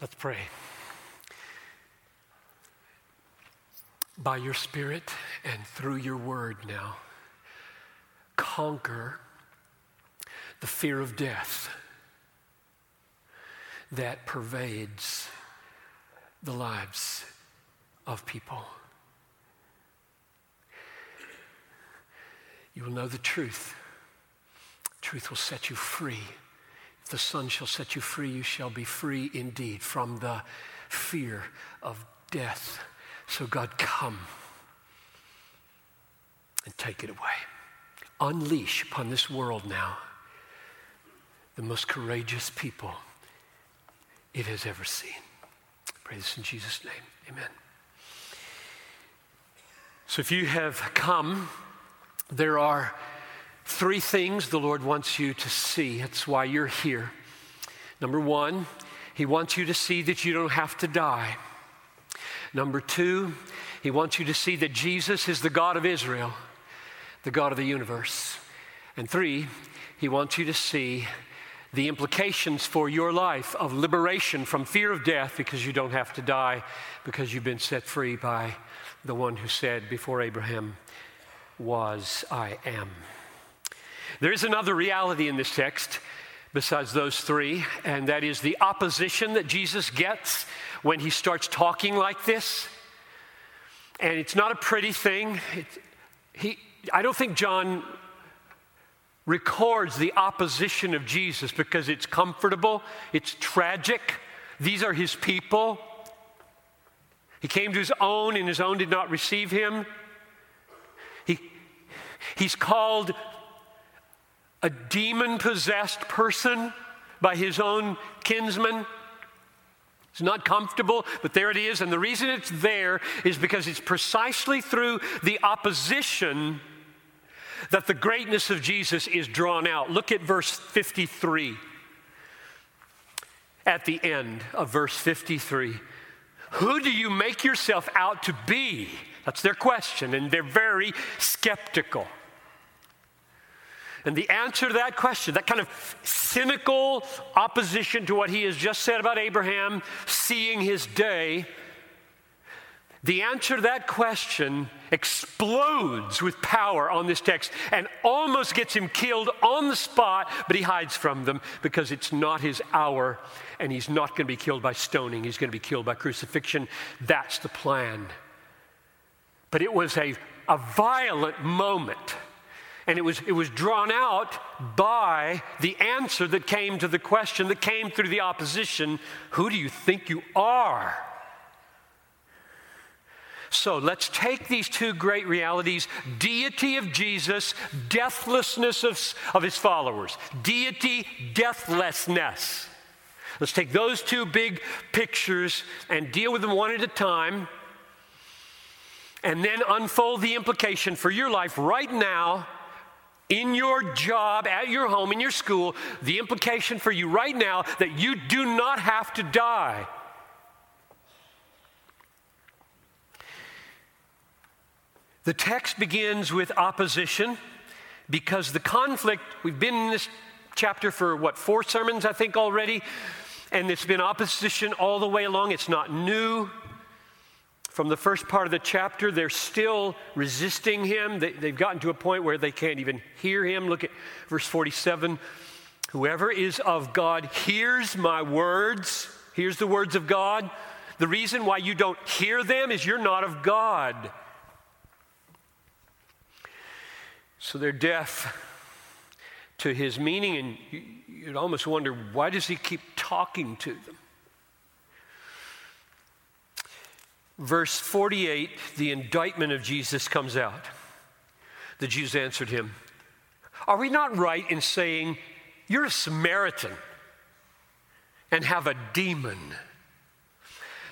Let's pray. By your Spirit and through your word now, conquer the fear of death that pervades the lives of people. You will know the truth. Truth will set you free the Son shall set you free, you shall be free indeed from the fear of death. So, God, come and take it away. Unleash upon this world now the most courageous people it has ever seen. I pray this in Jesus' name. Amen. So, if you have come, there are Three things the Lord wants you to see. That's why you're here. Number one, He wants you to see that you don't have to die. Number two, He wants you to see that Jesus is the God of Israel, the God of the universe. And three, He wants you to see the implications for your life of liberation from fear of death because you don't have to die, because you've been set free by the one who said before Abraham was, I am. There is another reality in this text besides those three, and that is the opposition that Jesus gets when he starts talking like this. And it's not a pretty thing. It, he, I don't think John records the opposition of Jesus because it's comfortable, it's tragic. These are his people. He came to his own, and his own did not receive him. He, he's called a demon possessed person by his own kinsman. It's not comfortable, but there it is. And the reason it's there is because it's precisely through the opposition that the greatness of Jesus is drawn out. Look at verse 53. At the end of verse 53. Who do you make yourself out to be? That's their question, and they're very skeptical. And the answer to that question, that kind of cynical opposition to what he has just said about Abraham seeing his day, the answer to that question explodes with power on this text and almost gets him killed on the spot, but he hides from them because it's not his hour and he's not going to be killed by stoning. He's going to be killed by crucifixion. That's the plan. But it was a, a violent moment and it was, it was drawn out by the answer that came to the question that came through the opposition Who do you think you are? So let's take these two great realities deity of Jesus, deathlessness of, of his followers. Deity, deathlessness. Let's take those two big pictures and deal with them one at a time, and then unfold the implication for your life right now in your job, at your home, in your school, the implication for you right now that you do not have to die. The text begins with opposition because the conflict, we've been in this chapter for what, four sermons, I think, already, and it's been opposition all the way along. It's not new from the first part of the chapter, they're still resisting him. They, have gotten to a point where they can't even hear him. Look at verse 47. Whoever is of God hears my words, hears the words of God. The reason why you don't hear them is you're not of God. So they're deaf to his meaning, and you'd almost wonder why does he keep talking to them? Verse 48, the indictment of Jesus comes out. The Jews answered him, Are we not right in saying, You're a Samaritan and have a demon?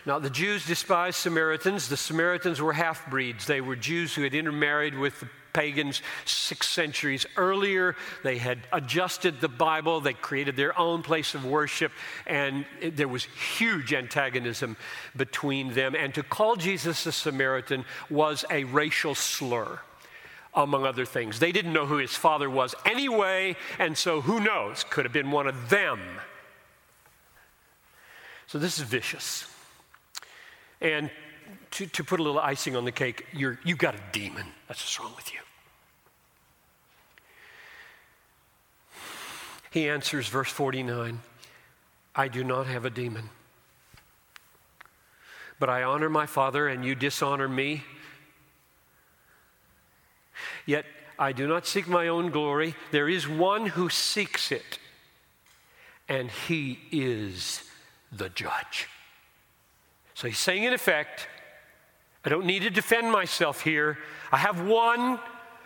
Now, the Jews despised Samaritans. The Samaritans were half breeds. They were Jews who had intermarried with the pagans six centuries earlier. They had adjusted the Bible, they created their own place of worship, and it, there was huge antagonism between them. And to call Jesus a Samaritan was a racial slur among other things. They didn't know who his father was anyway, and so who knows? Could have been one of them. So this is vicious. And to, to put a little icing on the cake, you're, you've got a demon. That's what's wrong with you. He answers, verse 49 I do not have a demon. But I honor my Father, and you dishonor me. Yet I do not seek my own glory. There is one who seeks it, and he is the judge. So he's saying, in effect, I don't need to defend myself here. I have one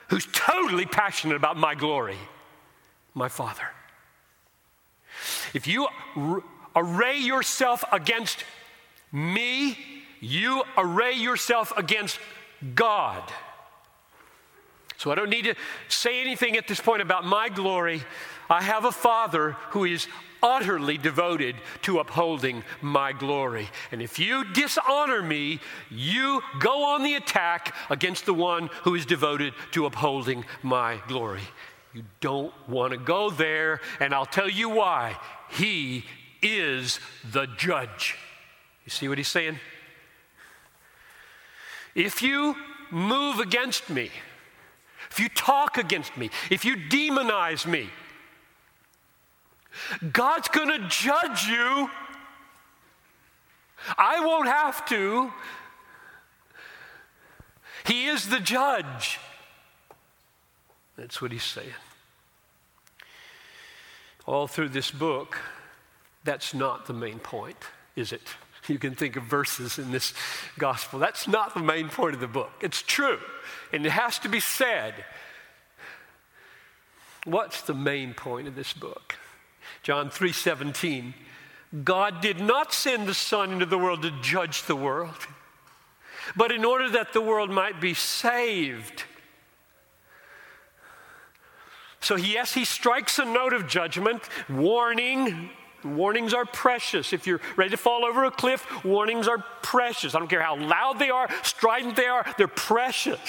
who's totally passionate about my glory my Father. If you array yourself against me, you array yourself against God. So I don't need to say anything at this point about my glory. I have a Father who is utterly devoted to upholding my glory. And if you dishonor me, you go on the attack against the one who is devoted to upholding my glory. You don't want to go there, and I'll tell you why. He is the judge. You see what he's saying? If you move against me, if you talk against me, if you demonize me, God's going to judge you. I won't have to. He is the judge. That's what he's saying. All through this book, that's not the main point, is it? You can think of verses in this gospel. That's not the main point of the book. It's true, and it has to be said. What's the main point of this book? John 3:17. God did not send the Son into the world to judge the world, but in order that the world might be saved. So, yes, he strikes a note of judgment, warning. Warnings are precious. If you're ready to fall over a cliff, warnings are precious. I don't care how loud they are, strident they are, they're precious.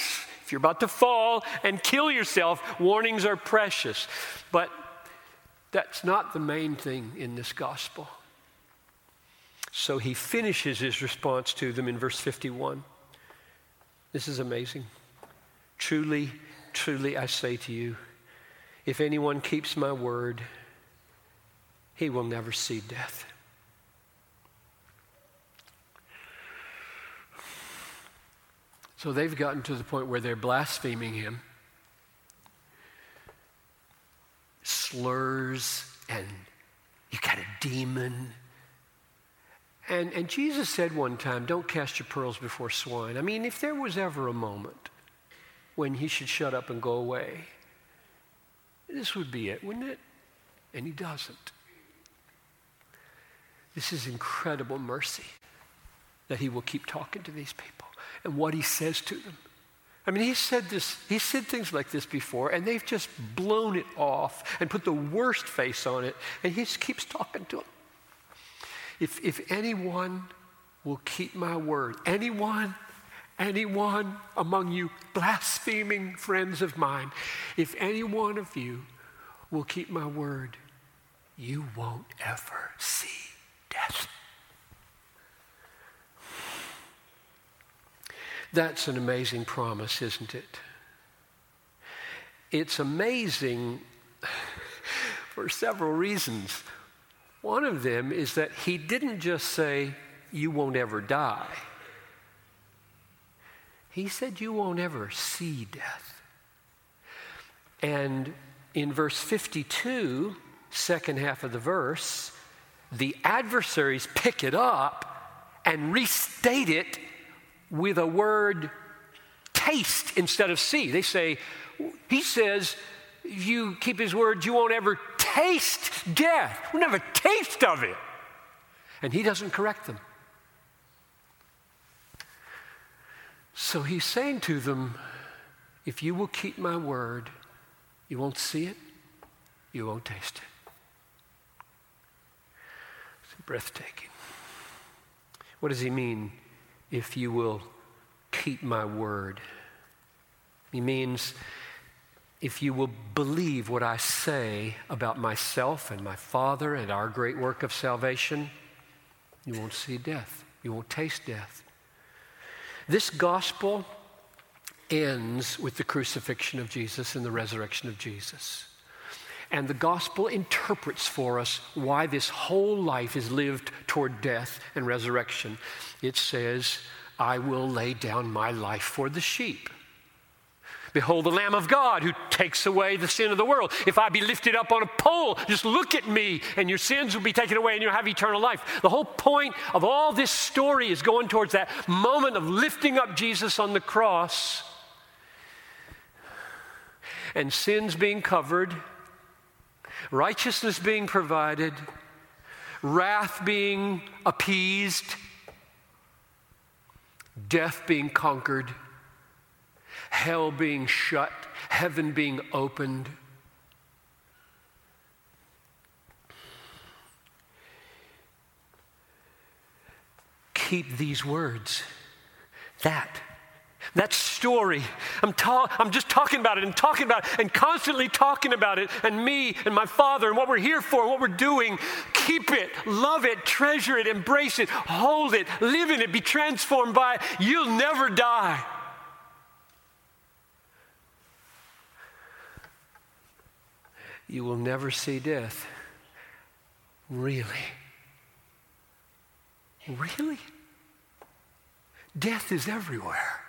If you're about to fall and kill yourself, warnings are precious. But that's not the main thing in this gospel. So he finishes his response to them in verse 51. This is amazing. Truly, truly, I say to you, if anyone keeps my word, he will never see death. So they've gotten to the point where they're blaspheming him. Slurs, and you got a demon. And, and Jesus said one time, Don't cast your pearls before swine. I mean, if there was ever a moment when he should shut up and go away, this would be it, wouldn't it? And he doesn't. This is incredible mercy that he will keep talking to these people and what he says to them. I mean, he said this, he said things like this before, and they've just blown it off and put the worst face on it, and he just keeps talking to them. If, if anyone will keep my word, anyone, anyone among you blaspheming friends of mine, if any one of you will keep my word, you won't ever see death. That's an amazing promise, isn't it? It's amazing for several reasons. One of them is that he didn't just say, You won't ever die. He said, You won't ever see death. And in verse 52, second half of the verse, the adversaries pick it up and restate it with a word taste instead of see. They say, He says, if you keep His word, you won't ever taste death. We'll never taste of it. And He doesn't correct them. So He's saying to them, if you will keep my word, you won't see it, you won't taste it It's breathtaking. What does he mean, if you will keep my word? He means, if you will believe what I say about myself and my Father and our great work of salvation, You won't see death. You won't taste death. This gospel ends with the crucifixion of Jesus and the resurrection of Jesus. And the gospel interprets for us why this whole life is lived toward death and resurrection. It says, I will lay down my life for the sheep. Behold the Lamb of God who takes away the sin of the world. If I be lifted up on a pole, just look at me and your sins will be taken away and you'll have eternal life. The whole point of all this story is going towards that moment of lifting up Jesus on the cross and sins being covered, righteousness being provided, wrath being appeased, death being conquered hell being shut, heaven being opened. Keep these words. That that story. I'm, ta- I'm just talking about it and talking about it and constantly talking about it and me and my father and what we're here for and what we're doing. Keep it, love it, treasure it, embrace it, hold it, live in it, be transformed by it. You'll never die. you will never see death. Really? Really? Death is everywhere.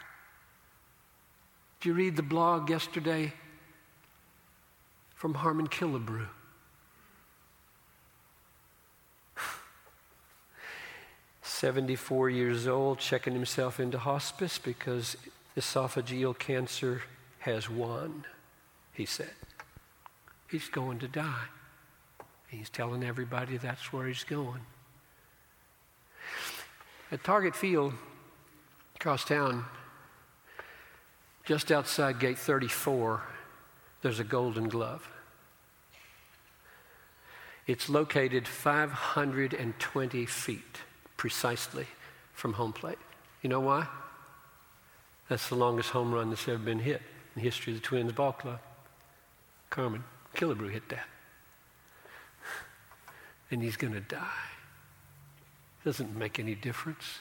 Did you read the blog yesterday from Harmon Killebrew? Seventy-four years old, checking himself into hospice because esophageal cancer has won, he said. He's going to die. He's telling everybody that's where he's going. At Target Field, across town, just outside gate 34, there's a golden glove. It's located 520 feet precisely from home plate. You know why? That's the longest home run that's ever been hit in the history of the Twins ball club. Harmon. Killebrew hit that. And he's going to die. Doesn't make any difference.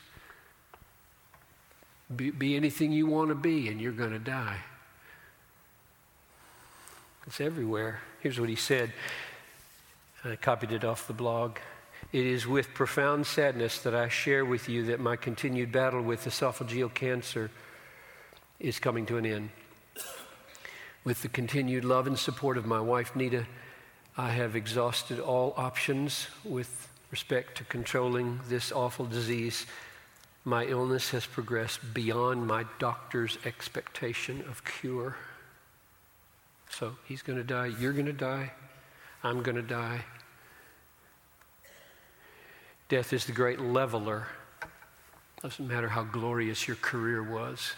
Be, be anything you want to be, and you're going to die. It's everywhere. Here's what he said. I copied it off the blog. It is with profound sadness that I share with you that my continued battle with esophageal cancer is coming to an end. With the continued love and support of my wife, Nita, I have exhausted all options with respect to controlling this awful disease. My illness has progressed beyond my doctor's expectation of cure. So he's going to die. You're going to die. I'm going to die. Death is the great leveler. Doesn't matter how glorious your career was.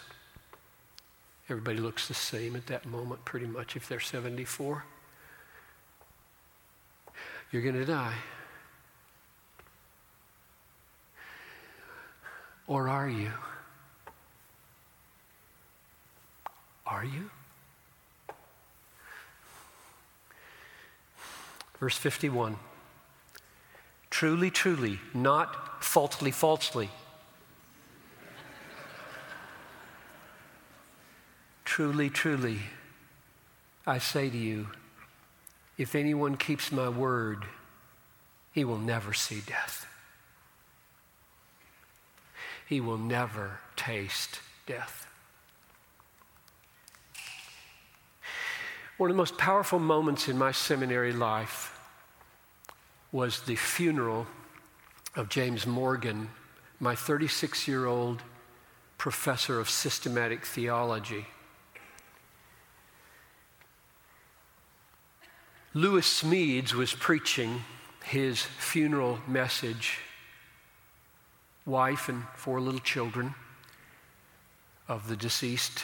Everybody looks the same at that moment, pretty much, if they're 74. You're going to die. Or are you? Are you? Verse 51 Truly, truly, not falsely, falsely. Truly, truly, I say to you, if anyone keeps my word, he will never see death. He will never taste death. One of the most powerful moments in my seminary life was the funeral of James Morgan, my 36 year old professor of systematic theology. Lewis Smedes was preaching his funeral message, wife and four little children of the deceased.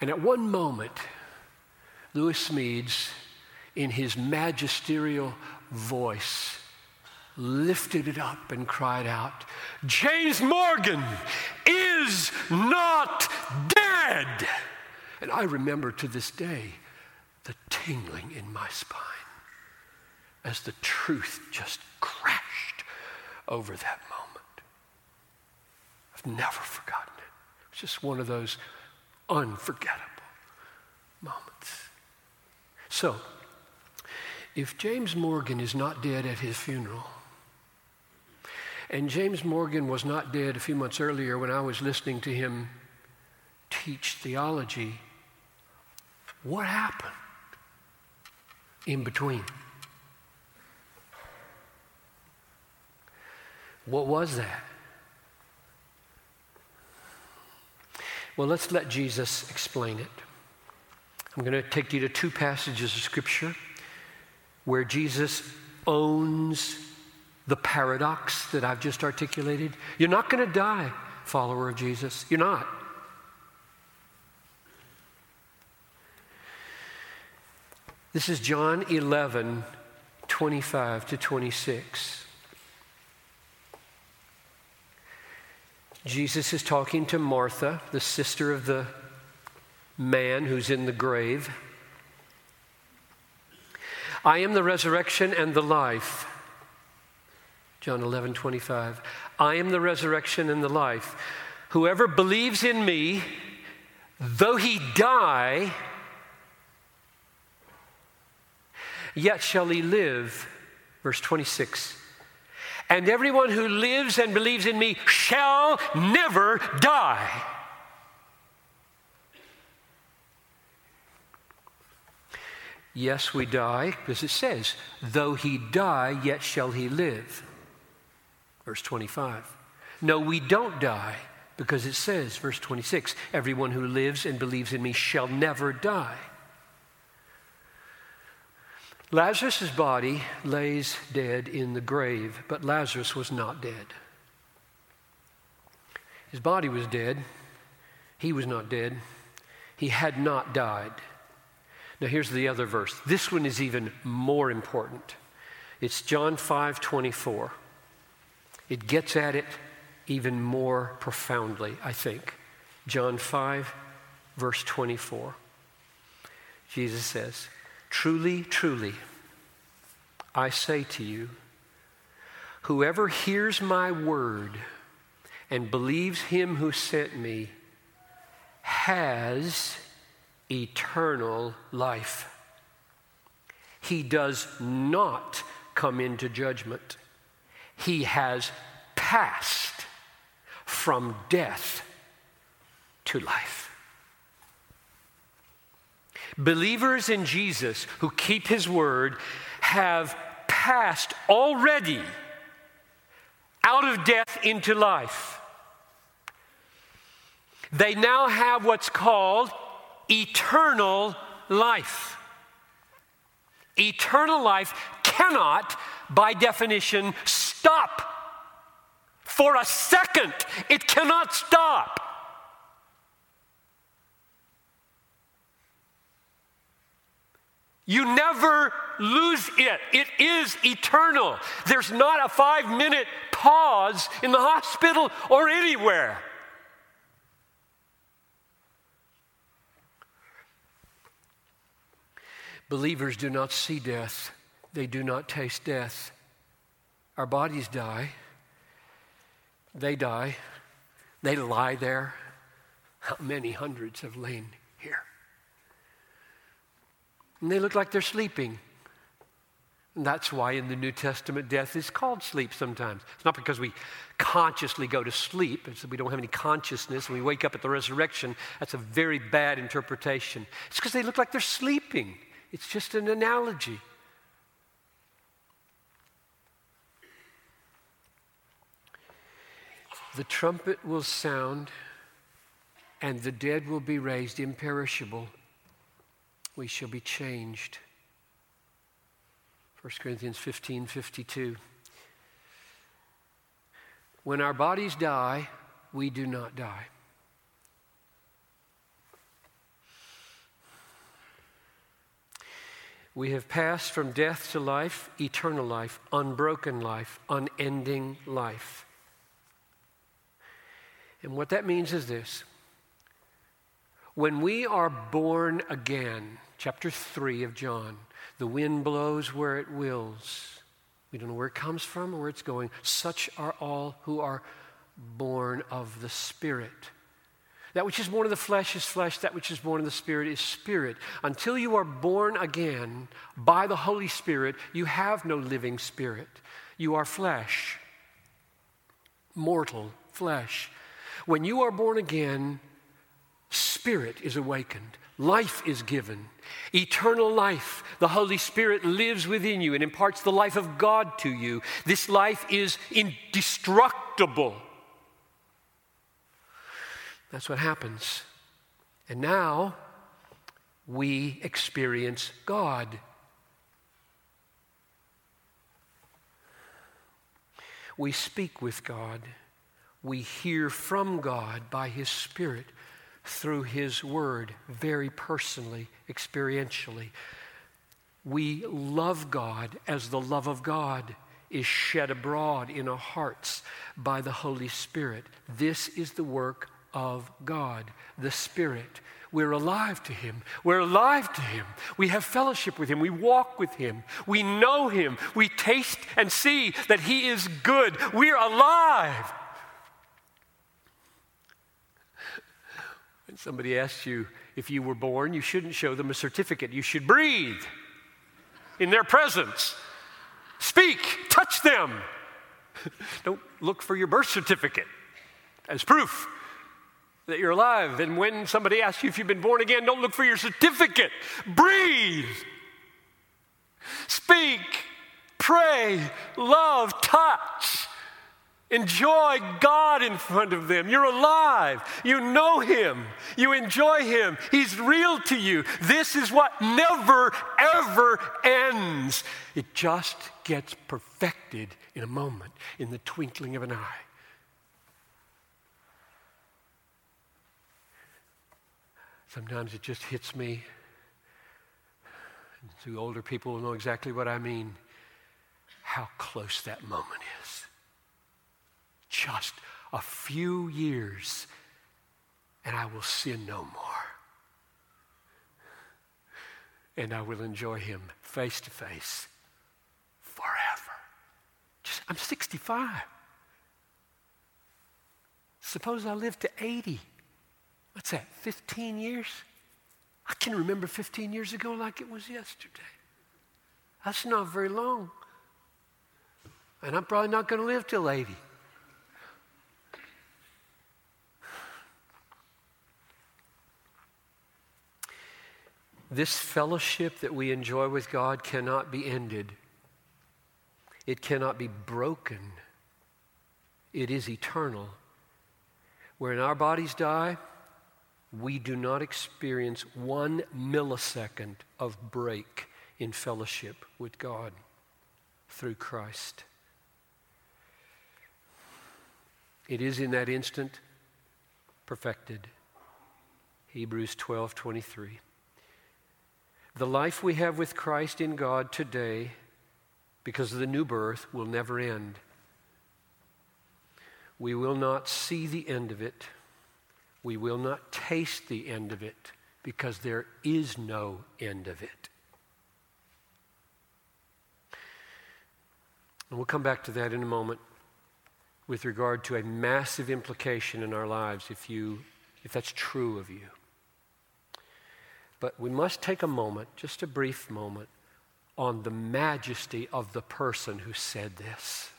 And at one moment, Lewis Smedes, in his magisterial voice, lifted it up and cried out, James Morgan is not dead. And I remember to this day the tingling in my spine as the truth just crashed over that moment. I've never forgotten it. It's just one of those unforgettable moments. So, if James Morgan is not dead at his funeral, and James Morgan was not dead a few months earlier when I was listening to him teach theology, what happened in between? What was that? Well, let's let Jesus explain it. I'm going to take you to two passages of Scripture where Jesus owns the paradox that I've just articulated. You're not going to die, follower of Jesus. You're not. This is John 11, 25 to 26. Jesus is talking to Martha, the sister of the man who's in the grave. I am the resurrection and the life. John 11, 25. I am the resurrection and the life. Whoever believes in me, though he die, yet shall he live. Verse 26. And everyone who lives and believes in me shall never die. Yes, we die, because it says, though he die, yet shall he live. Verse 25. No, we don't die, because it says, verse 26, everyone who lives and believes in me shall never die. Lazarus' body lays dead in the grave, but Lazarus was not dead. His body was dead. He was not dead. He had not died. Now here's the other verse. This one is even more important. It's John 5 24. It gets at it even more profoundly, I think. John 5, verse 24. Jesus says, Truly, truly, I say to you, whoever hears my word and believes him who sent me has eternal life. He does not come into judgment, he has passed from death to life. Believers in Jesus who keep his word have passed already out of death into life. They now have what's called eternal life. Eternal life cannot, by definition, stop for a second. It cannot stop. You never lose it. It is eternal. There's not a five minute pause in the hospital or anywhere. Believers do not see death, they do not taste death. Our bodies die, they die, they lie there. How many hundreds have lain? And they look like they're sleeping. And that's why in the New Testament, death is called sleep sometimes. It's not because we consciously go to sleep, it's that we don't have any consciousness and we wake up at the resurrection. That's a very bad interpretation. It's because they look like they're sleeping. It's just an analogy. The trumpet will sound, and the dead will be raised imperishable we shall be changed. 1 Corinthians 15 52. When our bodies die, we do not die. We have passed from death to life, eternal life, unbroken life, unending life. And what that means is this when we are born again, chapter 3 of John, the wind blows where it wills, We don't know where it comes from or where it's going. Such are all who are born of the Spirit. That which is born of the flesh is flesh, that which is born of the Spirit is spirit. Until you are born again by the Holy Spirit, you have no living spirit. You are flesh, mortal flesh. When you are born again, spirit is awakened, life is given, eternal life. The Holy Spirit lives within you and imparts the life of God to you. This life is indestructible. That's what happens. And now we experience God. We speak with God. We hear from God by His Spirit through His Word, very personally, experientially. We love God as the love of God is shed abroad in our hearts by the Holy Spirit. This is the work of God, the Spirit. We're alive to Him. We're alive to Him. We have fellowship with Him. We walk with Him. We know Him. We taste and see that He is good. We're alive. When somebody asks you if you were born, you shouldn't show them a certificate. You should breathe in their presence, speak, touch them. Don't look for your birth certificate as proof that you're alive. And when somebody asks you if you've been born again, don't look for your certificate. Breathe. Speak. Pray. Love. Touch. Enjoy God in front of them. You're alive. You know Him. You enjoy Him. He's real to you. This is what never, ever ends. It just gets perfected in a moment, in the twinkling of an eye. Sometimes it just hits me. And the older people will know exactly what I mean. How close that moment is. Just a few years, and I will sin no more. And I will enjoy him face to face forever. Just, I'm 65. Suppose I live to 80 what's that, 15 years? I can remember 15 years ago like it was yesterday. That's not very long. And I'm probably not going to live till 80. This fellowship that we enjoy with God cannot be ended. It cannot be broken. It is eternal. Wherein our bodies die, we do not experience one millisecond of break in fellowship with God through Christ. It is in that instant perfected. Hebrews 12 23. The life we have with Christ in God today, because of the new birth, will never end. We will not see the end of it we will not taste the end of it because there is no end of it. And we'll come back to that in a moment with regard to a massive implication in our lives if, you, if that's true of you. But we must take a moment, just a brief moment, on the majesty of the person who said this.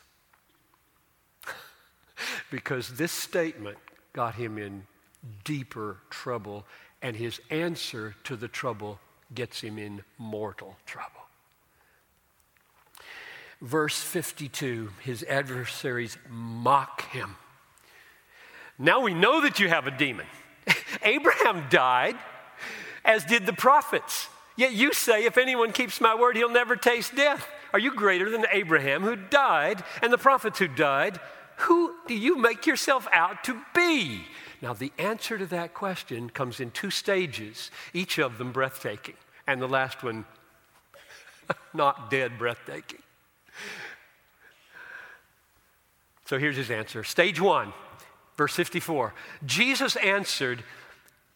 because this statement got him in deeper trouble, and his answer to the trouble gets him in mortal trouble. Verse 52 his adversaries mock him. Now we know that you have a demon. Abraham died, as did the prophets. Yet you say, if anyone keeps my word, he'll never taste death. Are you greater than Abraham who died and the prophets who died? Who do you make yourself out to be? Now, the answer to that question comes in two stages, each of them breathtaking, and the last one not dead breathtaking. So here's his answer. Stage one, verse 54. Jesus answered,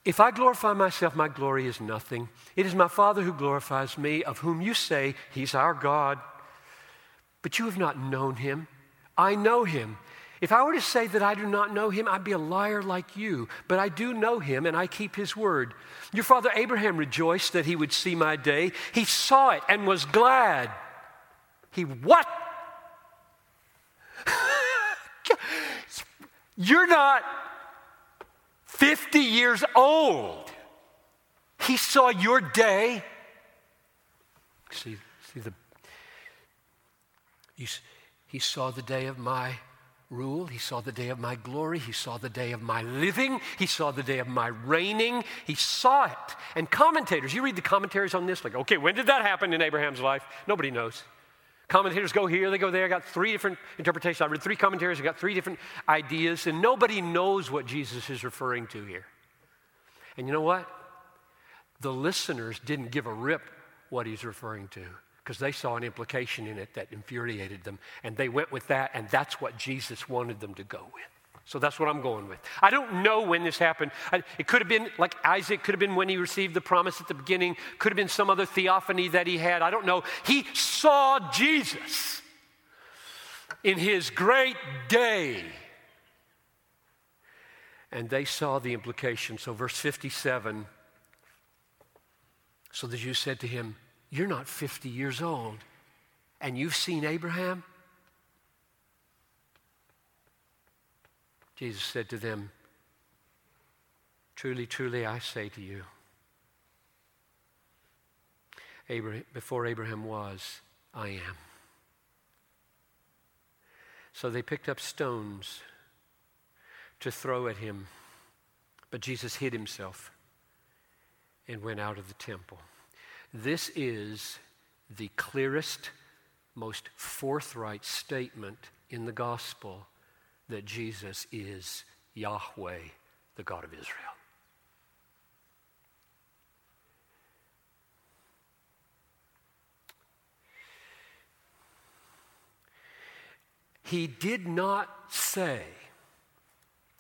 If I glorify myself, my glory is nothing. It is my Father who glorifies me, of whom you say he's our God. but you have not known him. I know him. If I were to say that I do not know him, I'd be a liar like you. But I do know him, and I keep his word. Your father Abraham rejoiced that he would see my day. He saw it and was glad. He what? You're not 50 years old. He saw your day. See, see the. he saw the day of my rule. He saw the day of my glory. He saw the day of my living. He saw the day of my reigning. He saw it. And commentators, you read the commentaries on this, like, okay, when did that happen in Abraham's life? Nobody knows. Commentators go here, they go there. I got three different interpretations. I read three commentaries, I got three different ideas, and nobody knows what Jesus is referring to here. And you know what? The listeners didn't give a rip what he's referring to because they saw an implication in it that infuriated them. And they went with that, and that's what Jesus wanted them to go with. So that's what I'm going with. I don't know when this happened. It could have been like Isaac, could have been when he received the promise at the beginning, could have been some other theophany that he had. I don't know. He saw Jesus in his great day. And they saw the implication. So, verse 57 so the Jews said to him, you're not 50 years old, and you've seen Abraham? Jesus said to them, Truly, truly, I say to you, Abraham, before Abraham was, I am. So they picked up stones to throw at him, but Jesus hid himself and went out of the temple. This is the clearest, most forthright statement in the gospel that Jesus is Yahweh, the God of Israel. He did not say,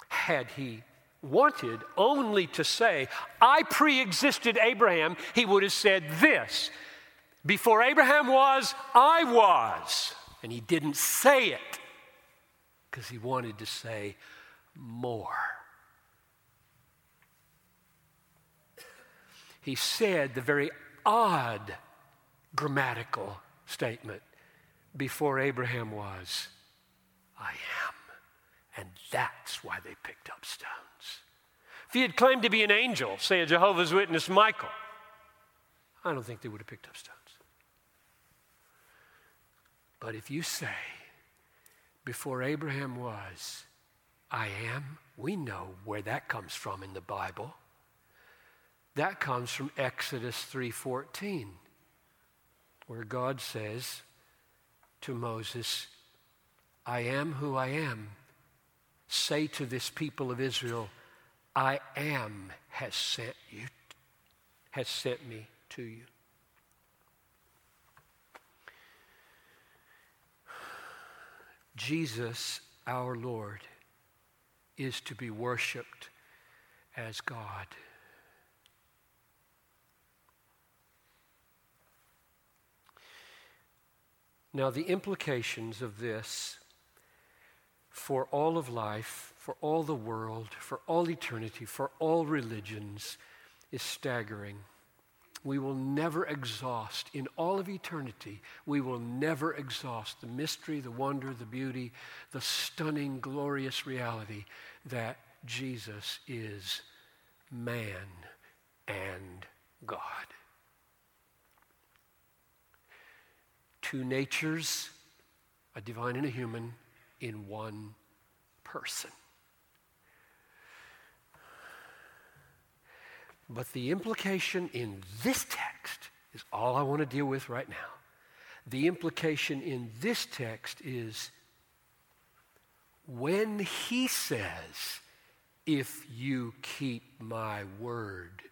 had he wanted only to say, I pre existed Abraham, he would have said this Before Abraham was, I was. And he didn't say it because he wanted to say more. He said the very odd grammatical statement Before Abraham was, I am. And that's why they picked up stones. If he had claimed to be an angel, say a Jehovah's Witness Michael, I don't think they would have picked up stones. But if you say, before Abraham was, I am, we know where that comes from in the Bible. That comes from Exodus 3:14, where God says to Moses, I am who I am. Say to this people of Israel, I am has sent you, has sent me to you. Jesus, our Lord, is to be worshiped as God. Now, the implications of this for all of life, for all the world, for all eternity, for all religions is staggering. We will never exhaust, in all of eternity, we will never exhaust the mystery, the wonder, the beauty, the stunning, glorious reality that Jesus is man and God. Two natures, a divine and a human, in one person. But the implication in this text is all I want to deal with right now. The implication in this text is when he says, If you keep my word,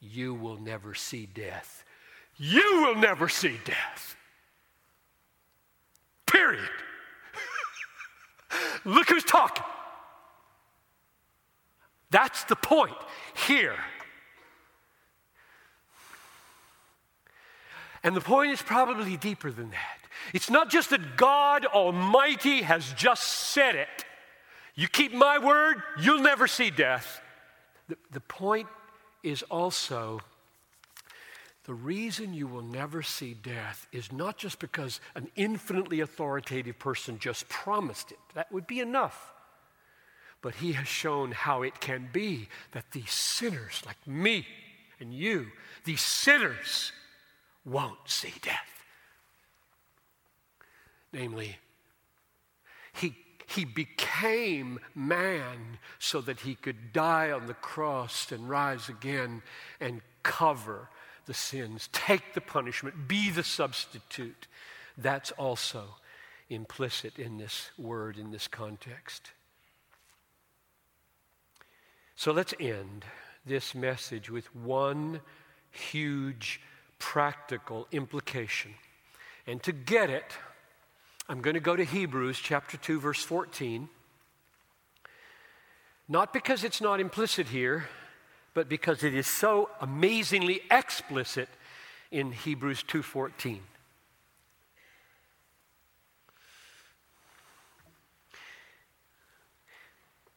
you will never see death. You will never see death. Period. Look who's talking. That's the point here. And the point is probably deeper than that. It's not just that God Almighty has just said it. You keep my word, you'll never see death. The, the point is also the reason you will never see death is not just because an infinitely authoritative person just promised it, that would be enough. But he has shown how it can be that these sinners, like me and you, these sinners, won't see death. Namely, he, he became man so that he could die on the cross and rise again and cover the sins, take the punishment, be the substitute. That's also implicit in this word, in this context. So let's end this message with one huge practical implication. And to get it, I'm going to go to Hebrews chapter 2, verse 14. Not because it's not implicit here, but because it is so amazingly explicit in Hebrews 2:14.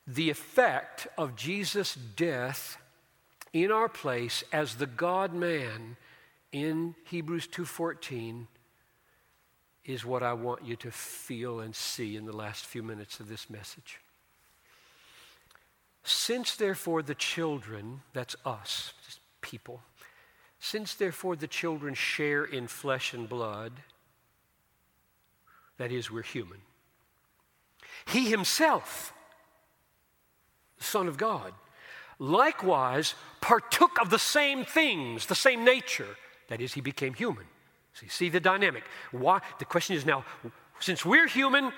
the effect of Jesus' death in our place as the God man in Hebrews 2:14 is what I want you to feel and see in the last few minutes of this message. Since therefore the children, that's us, just people, since therefore the children share in flesh and blood, that is, we're human, he himself the Son of God, likewise partook of the same things, the same nature. That is, he became human. So you see the dynamic. Why? The question is now, since we're human,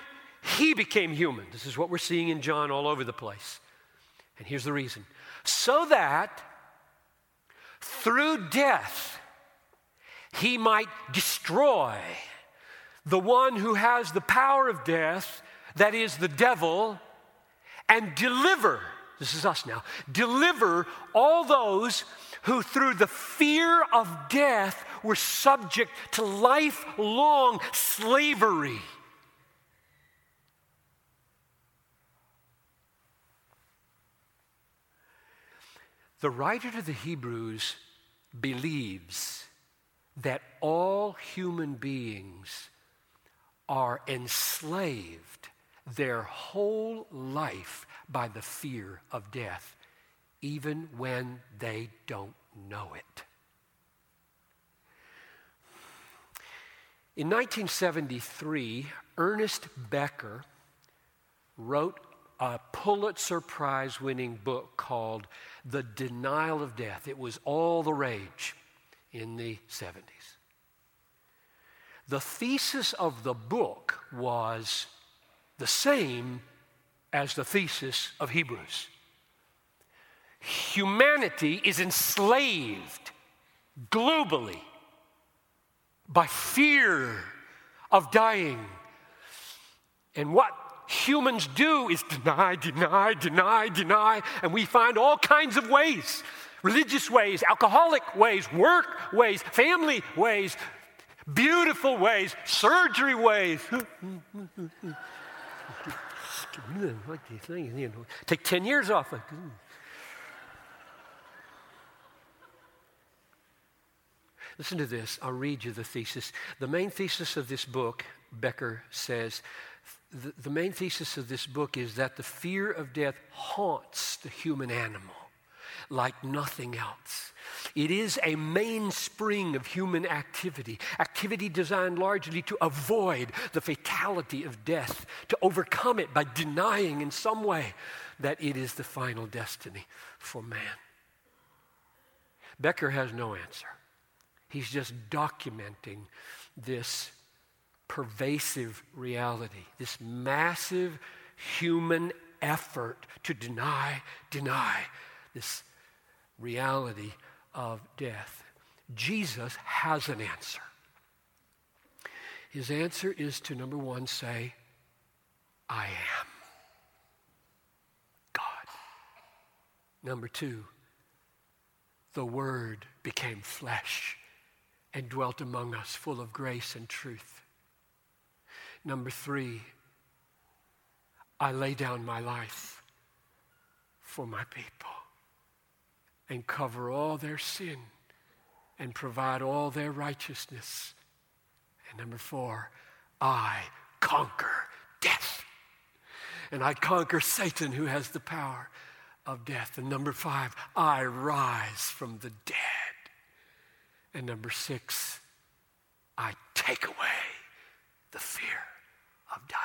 he became human. This is what we're seeing in John all over the place. And here's the reason so that through death he might destroy the one who has the power of death, that is the devil, and deliver, this is us now, deliver all those who through the fear of death were subject to lifelong slavery. The writer to the Hebrews believes that all human beings are enslaved their whole life by the fear of death, even when they don't know it. In 1973, Ernest Becker wrote a Pulitzer Prize winning book called The Denial of Death. It was all the rage in the 70s. The thesis of the book was the same as the thesis of Hebrews. Humanity is enslaved globally by fear of dying. And what humans do is deny, deny, deny, deny, and we find all kinds of ways religious ways, alcoholic ways, work ways, family ways, beautiful ways, surgery ways. Take 10 years off. Listen to this. I'll read you the thesis. The main thesis of this book, Becker says, the, the main thesis of this book is that the fear of death haunts the human animal like nothing else. It is a mainspring of human activity, activity designed largely to avoid the fatality of death, to overcome it by denying in some way that it is the final destiny for man. Becker has no answer. He's just documenting this pervasive reality, this massive human effort to deny, deny this reality of death. Jesus has an answer. His answer is to number one, say, I am God. Number two, the Word became flesh and dwelt among us, full of grace and truth. Number three, I lay down my life for my people and cover all their sin and provide all their righteousness. And number four, I conquer death. And I conquer Satan, who has the power of death. And number five, I rise from the dead. And number six, I take away the fear of dying.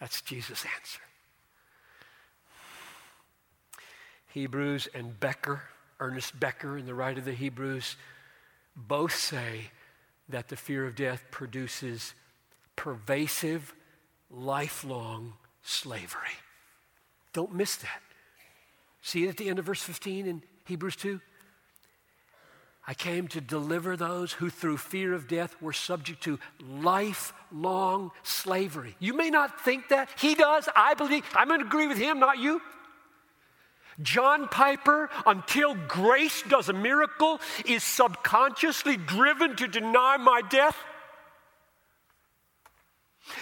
That's Jesus' answer. Hebrews and Becker, Ernest Becker, in the writer of the Hebrews, both say that the fear of death produces pervasive, lifelong slavery. Don't miss that. See it at the end of verse 15 in Hebrews 2? I came to deliver those who, through fear of death, were subject to lifelong slavery. You may not think that. He does. I believe. I'm going to agree with him, not you. John Piper, until grace does a miracle, is subconsciously driven to deny my death.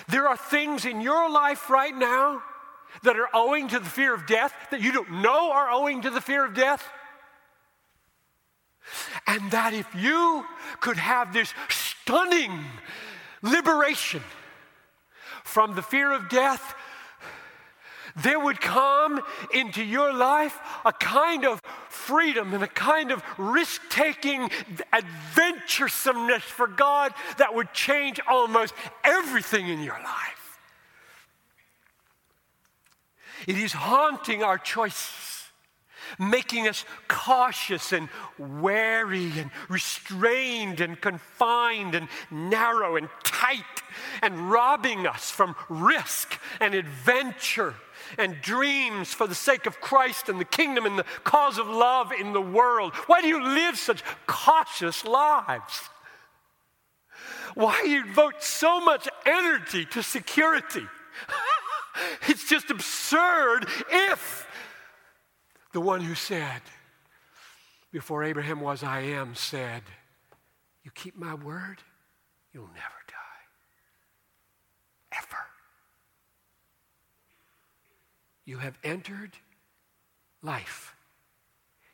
There are things in your life right now that are owing to the fear of death that you don't know are owing to the fear of death. And that if you could have this stunning liberation from the fear of death, there would come into your life a kind of freedom and a kind of risk taking adventuresomeness for God that would change almost everything in your life. It is haunting our choices making us cautious and wary and restrained and confined and narrow and tight and robbing us from risk and adventure and dreams for the sake of Christ and the kingdom and the cause of love in the world. Why do you live such cautious lives? Why do you devote so much energy to security? it's just absurd if the one who said, Before Abraham was, I am, said, You keep my word, you'll never die. Ever. You have entered life.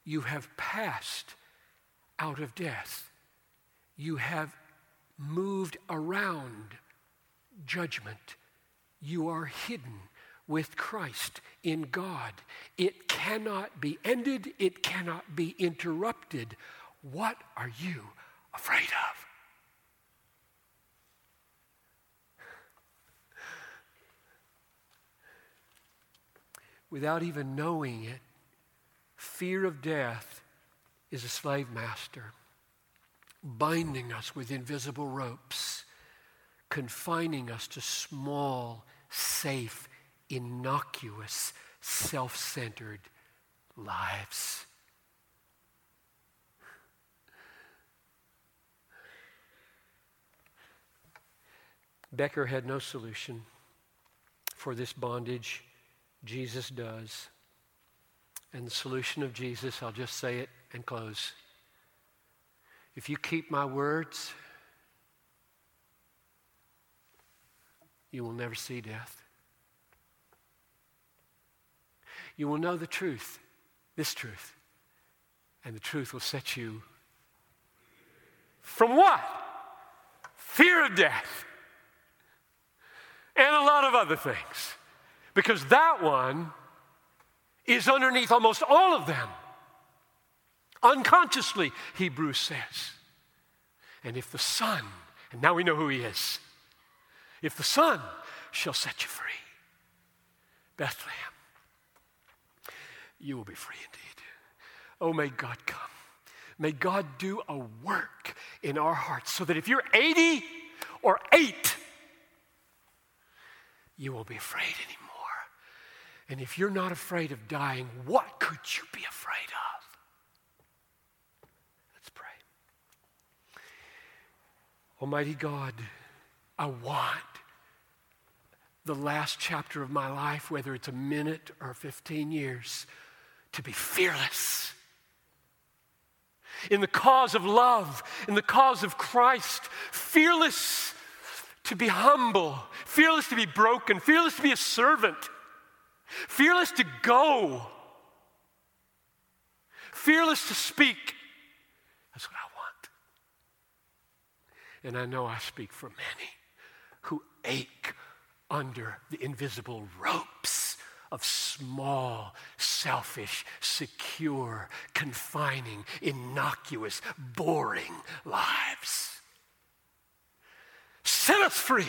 You have passed out of death. You have moved around judgment. You are hidden with Christ in God. It cannot be ended, it cannot be interrupted. What are you afraid of? Without even knowing it, fear of death is a slave master, binding us with invisible ropes, confining us to small, safe, innocuous, self centered lives. Becker had no solution for this bondage. Jesus does. And the solution of Jesus, I'll just say it and close. If you keep my words, you will never see death. You will know the truth, this truth, and the truth will set you from what? Fear of death and a lot of other things. Because that one is underneath almost all of them. Unconsciously, Hebrews says. And if the Son, and now we know who He is, if the Son shall set you free, Bethlehem you will be free indeed. Oh, may God come. May God do a work in our hearts so that if you're 80 or 8, you won't be afraid anymore. And if you're not afraid of dying, what could you be afraid of? Let's pray. Almighty God, I want the last chapter of my life, whether it's a minute or 15 years, to be fearless. In the cause of love, in the cause of Christ, fearless to be humble, fearless to be broken, fearless to be a servant, fearless to go, fearless to speak. That's what I want. And I know I speak for many who ache under the invisible ropes of small, selfish, secure, confining, innocuous, boring lives. Set us free.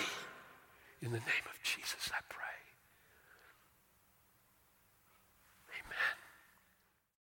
In the name of Jesus, I pray.